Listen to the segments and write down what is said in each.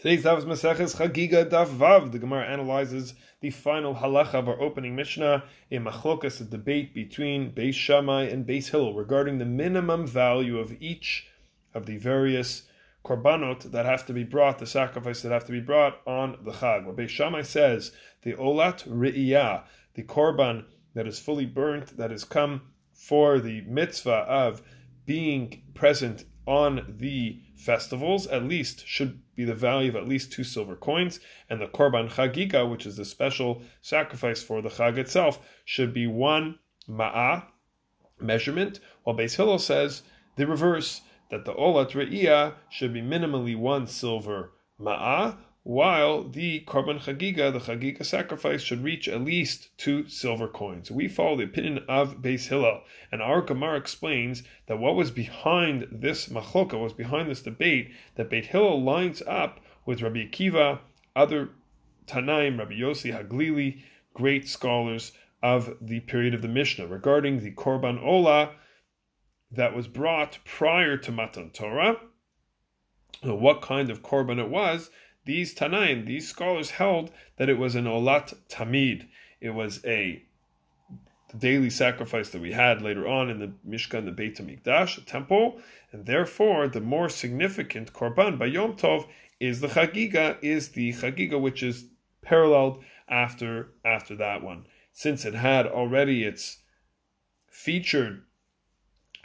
Today's Daf is Maseches Chagiga Daf Vav. The Gemara analyzes the final halacha of our opening Mishnah, a machlokas, a debate between Beis Shammai and Beis Hillel regarding the minimum value of each of the various korbanot that have to be brought, the sacrifice that have to be brought on the Chag. Where Beis Shammai says the olat re'iyah, the korban that is fully burnt, that has come for the mitzvah of being present on the festivals, at least should be the value of at least two silver coins, and the korban chagiga, which is the special sacrifice for the chag itself, should be one ma'ah measurement, while Beis Hillel says the reverse, that the olat re'iyah should be minimally one silver ma'ah, while the korban chagiga, the chagiga sacrifice, should reach at least two silver coins. We follow the opinion of Beis Hillel, and our Gemara explains that what was behind this machloka, was behind this debate, that Beit Hillel lines up with Rabbi Akiva, other Tanaim, Rabbi Yossi Haglili, great scholars of the period of the Mishnah, regarding the korban ola that was brought prior to Matan Torah, what kind of korban it was, these Tanaim, these scholars held that it was an Olat Tamid. It was a daily sacrifice that we had later on in the Mishkan, the Beit HaMikdash, the temple, and therefore the more significant Korban by Yom Tov is the Chagiga, is the Chagiga which is paralleled after after that one. Since it had already its featured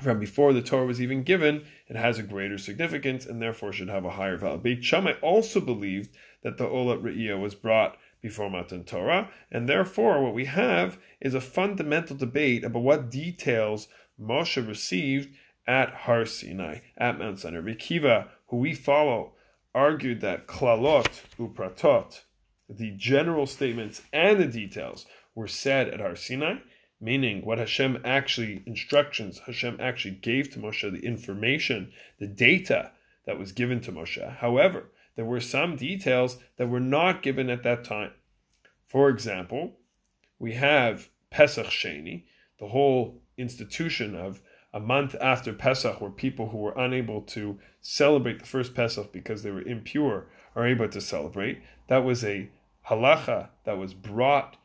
from before the Torah was even given, it has a greater significance and therefore should have a higher value. Beit Shammai also believed that the Olat Re'iyah was brought before Matan Torah, and therefore what we have is a fundamental debate about what details Moshe received at Har Sinai, at Mount Sinai. Rikiva, who we follow, argued that Klalot upratot, the general statements and the details, were said at Har Sinai, meaning what Hashem actually instructions Hashem actually gave to Moshe, the information, the data that was given to Moshe. However, there were some details that were not given at that time. For example, we have Pesach Sheni, the whole institution of a month after Pesach, where people who were unable to celebrate the first Pesach because they were impure are able to celebrate. That was a halacha that was brought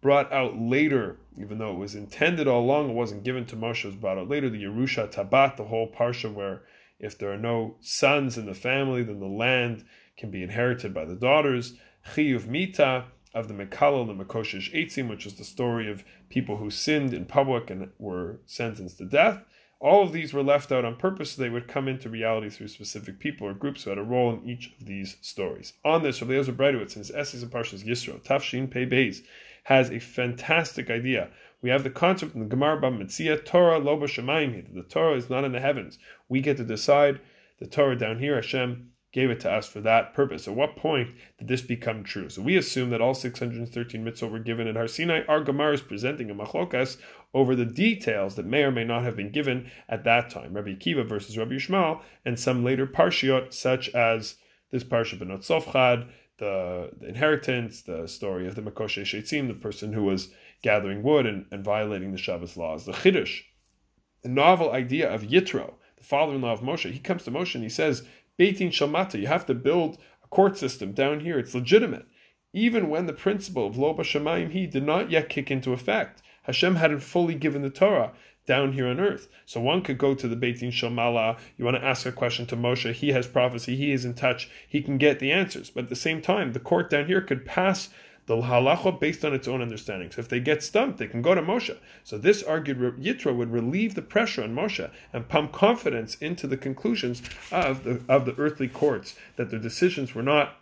brought out later, even though it was intended all along, it wasn't given to Moshe, it was brought out later. The Yerusha Tabat, the whole parsha where if there are no sons in the family, then the land can be inherited by the daughters. Chiyuv Mita of the Mekalel, the Mekoshesh Eitzim, which is the story of people who sinned in public and were sentenced to death. All of these were left out on purpose so they would come into reality through specific people or groups who had a role in each of these stories. On this, Rabbi Eliezer Breitowitz, in his essays and parshas Yisro, Tafshin Pei Beis, has a fantastic idea. We have the concept in the Gemara Bava Metzia, Torah Lo Bashamayim, the Torah is not in the heavens. We get to decide the Torah down here, Hashem gave it to us for that purpose. At what point did this become true? So we assume that all 613 mitzvot were given at Har Sinai. Our Gemara is presenting a machlokas over the details that may or may not have been given at that time. Rabbi Akiva versus Rabbi Yishmael, and some later parshiot, such as this parsha Benot Sofchad, the, the, inheritance, the story of the Mekoshesh Eitzim, the person who was gathering wood and, and violating the Shabbos laws, the Chiddush, the novel idea of Yitro, the father-in-law of Moshe. He comes to Moshe and he says, Beis Din Shel Mata, you have to build a court system down here. It's legitimate. Even when the principle of Lo Bashamayim he did not yet kick into effect. Hashem hadn't fully given the Torah down here on earth. So one could go to the Beis Din Shel Ma'ala, you want to ask a question to Moshe, he has prophecy, he is in touch, he can get the answers. But at the same time, the court down here could pass the halacha based on its own understanding. So if they get stumped, they can go to Moshe. So this argued Yitro would relieve the pressure on Moshe and pump confidence into the conclusions of the of the earthly courts that their decisions were not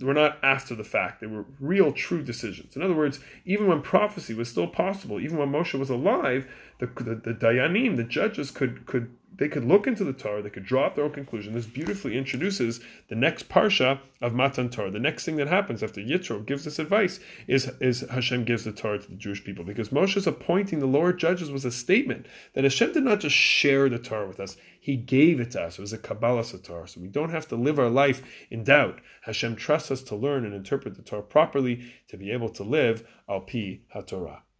were not after the fact. They were real, true decisions. In other words, even when prophecy was still possible, even when Moshe was alive, the, the, the Dayanim, the judges, could could they could look into the Torah, they could draw up their own conclusion. This beautifully introduces the next parsha of Matan Torah. The next thing that happens after Yitro gives this advice is, is Hashem gives the Torah to the Jewish people. Because Moshe's appointing the Lord judges was a statement that Hashem did not just share the Torah with us, He gave it to us. It was a Kabbalah Torah. So we don't have to live our life in doubt. Hashem trusts us to learn and interpret the Torah properly to be able to live al pi HaTorah.